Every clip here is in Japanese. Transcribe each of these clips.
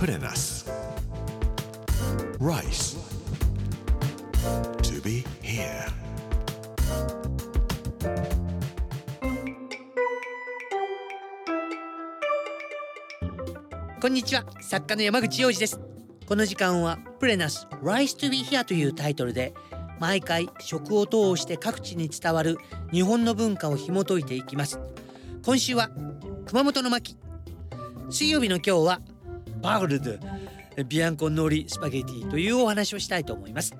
Put in us. Rice. To be here. こんにちは作家の山口洋二ですこの時間はプレナス Rise to be here というタイトルで毎回食を通して各地に伝わる日本の文化を紐解いていきます今週は熊本の巻水曜日の今日はバウルドビアンコノリスパゲティというお話をしたいと思います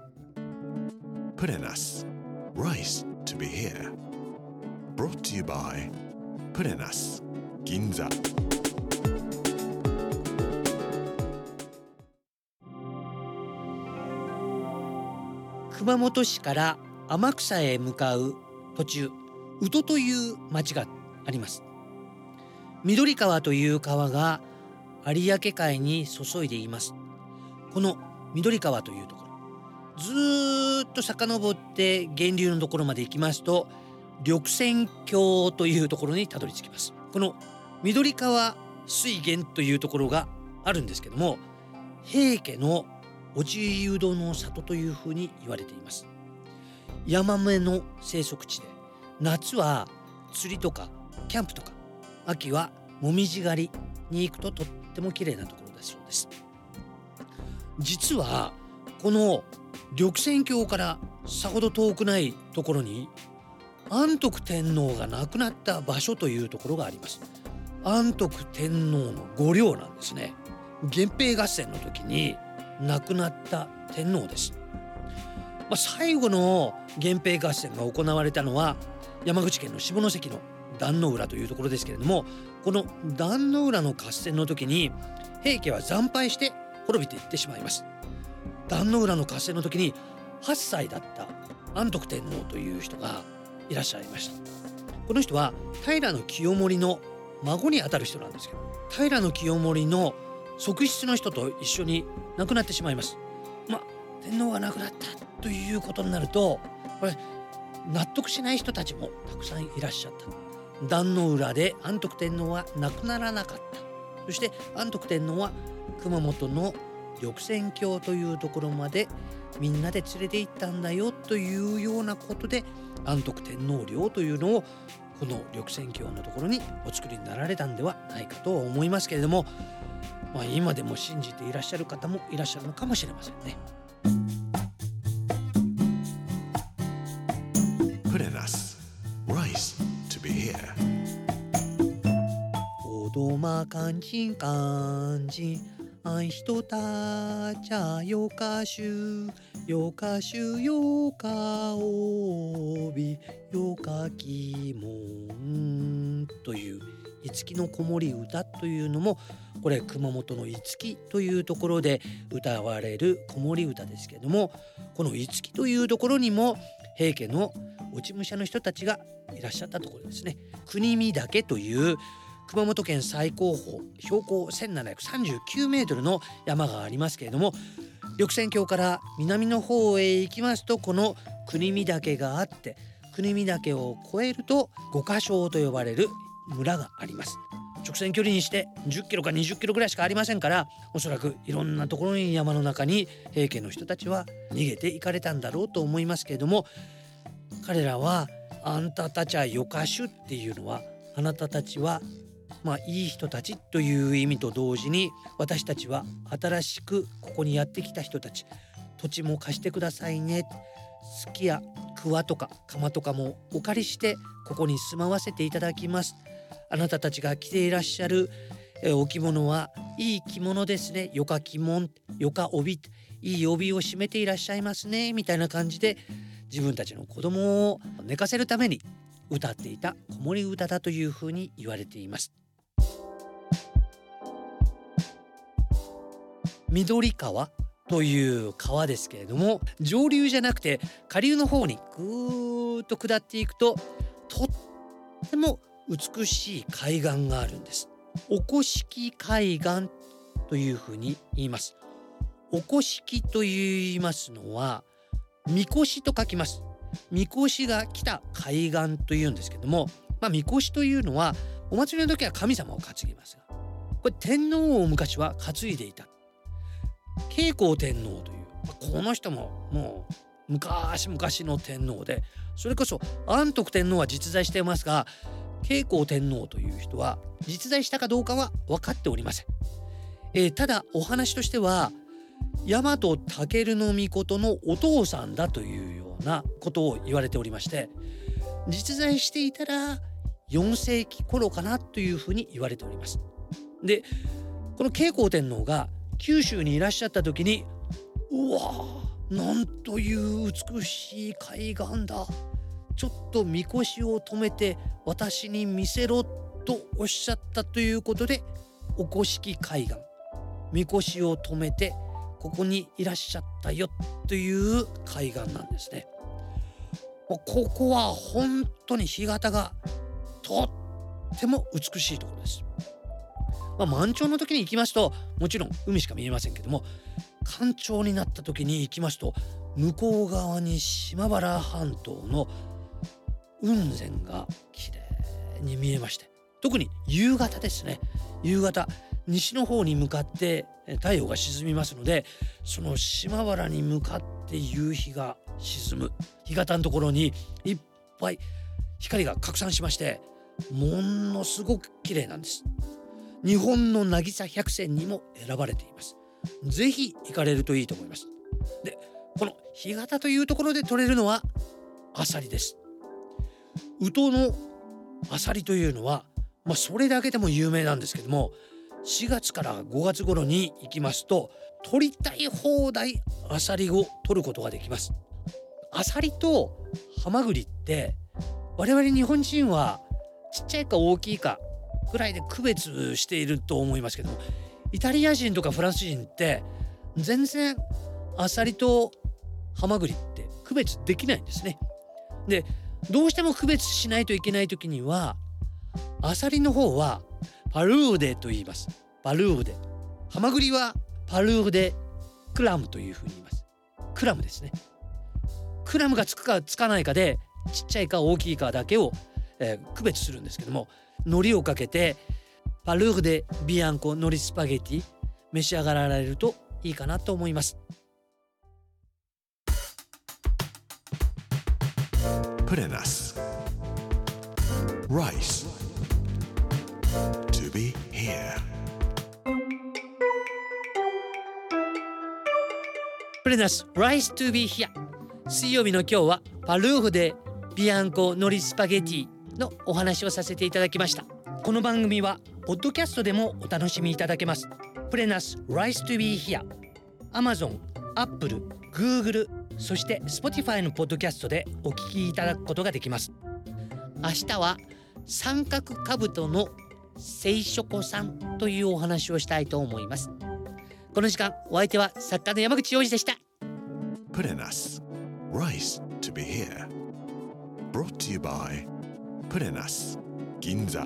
us. Rice to be here. Brought to you by Put in us. Ginza. 熊本市から天草へ向かう途中宇土という町があります緑川という川が有明海に注いでいます。この緑川というところ。ずっと遡って源流のところまで行きますと緑泉峡というところにたどり着きます。この緑川水源というところがあるんですけども平家の落ち湯戸の里というふうに言われています。ヤマメの生息地で夏は釣りとかキャンプとか秋はもみじ狩りに行くととっても綺麗なところだそうです。実はこの緑泉峡からさほど遠くないところに安徳天皇が亡くなった場所というところがあります。安徳天皇の御陵なんですね。源平合戦の時に亡くなった天皇です、まあ、最後の源平合戦が行われたのは山口県の下関の壇ノ浦というところですけれどもこの壇ノ浦の合戦の時に平家は惨敗して滅びていってしまいます。壇ノ浦の合戦の時に8歳だった安徳天皇という人がいらっしゃいました。この人は平清盛の孫にあたる人なんですけど平清盛の側室の人と一緒に亡くなってしまいます。まあ天皇が亡くなったということになるとこれ納得しない人たちもたくさんいらっしゃった。壇の浦で安徳天皇は亡くならなかったそして安徳天皇は熊本の緑泉峡というところまでみんなで連れて行ったんだよというようなことで安徳天皇陵というのをこの緑泉峡のところにお作りになられたんではないかと思いますけれどもまあ、今でも信じていらっしゃる方もいらっしゃるのかもしれませんね。かんちんかんちんあんひとたちゃよかしゅよかしゅよかおびよかきもんという五木の子守歌というのもこれ熊本の五木というところで歌われる子守歌ですけれどもこの五木というところにも平家の落ち武者の人たちがいらっしゃったところですね。国見岳という熊本県最高峰標高1739メートルの山がありますけれども緑泉峡から南の方へ行きますとこの国見岳があって国見岳を越えると五箇所と呼ばれる村があります。直線距離にして10キロか20キロぐらいしかありませんからおそらくいろんなところに山の中に平家の人たちは逃げていかれたんだろうと思いますけれども彼らは「あんたたちはよかしゅ」っていうのはあなたたちはまあいい人たちという意味と同時に私たちは新しくここにやってきた人たち土地も貸してくださいね。好きや桑とか釜とかもお借りしてここに住まわせていただきます。あなたたちが着ていらっしゃるえお着物はいい着物ですね。よか着物よか帯いい帯を締めていらっしゃいますね。みたいな感じで自分たちの子供を寝かせるために歌っていた子守歌だというふうに言われています。緑川という川ですけれども上流じゃなくて下流の方にぐーっと下っていくととっても美しい海岸があるんです。おこしき海岸というふうに言います。おこしきと言いますのはみこと書きます。みこが来た海岸というんですけども、まあ、みこしというのはお祭りの時は神様を担ぎますがこれ天皇を昔は担いでいた慶光天皇というこの人ももう昔々の天皇でそれこそ安徳天皇は実在していますが慶光天皇という人は実在したかどうかは分かっておりません、えー、ただお話としては大和武尊のお父さんだというようなことを言われておりまして実在していたら4世紀頃かなというふうに言われております。でこの慶光天皇が九州にいらっしゃった時にうわなんという美しい海岸だちょっとみこしを止めて私に見せろとおっしゃったということでおこしき海岸みこしを止めてここにいらっしゃったよという海岸なんですね。ここは本当に干潟がとっても美しいところです。まあ、満潮の時に行きますともちろん海しか見えませんけども干潮になった時に行きますと向こう側に島原半島の雲仙が綺麗に見えまして特に夕方ですね。夕方西の方に向かって太陽が沈みますのでその島原に向かって夕日が沈む。干潟のところにいっぱい光が拡散しましてものすごく綺麗なんです。日本の渚百選にも選ばれています。ぜひ行かれるといいと思います。でこの干潟というところで取れるのはアサリです。宇土のアサリというのはまあそれだけでも有名なんですけども4月から5月頃に行きますと取りたい放題アサリを取ることができます。アサリとハマグリって我々日本人はちっちゃいか大きいかぐらいで区別していると思いますけどイタリア人とかフランス人って全然アサリとハマグリって区別できないんですね。でどうしても区別しないといけない時にはアサリの方はパルーデと言います。パルーデ。ハマグリはパルーデクラムというふうに言います。クラムですね。クラムがつくかつかないかでちっちゃいか大きいかだけを、えー、区別するんですけども海苔をかけてパルーデビアンコ海苔スパゲティ召し上がられるといいかなと思います。プレナス Rice. To be here. プレナス Rice to be here 水曜日の今日はパルーフでビアンコ海苔スパゲティのお話をさせていただきました。この番組はポッドキャストでもお楽しみいただけます。プレナス Rice to be here Amazon、Apple、Google そして Spotify のポッドキャストでお聞きいただくことができます。明日は三角兜の聖書子さんというお話をしたいと思います。この時間お相手は作家の山口洋二でした。プレナス Rice to be here brought to you by プレナス銀座。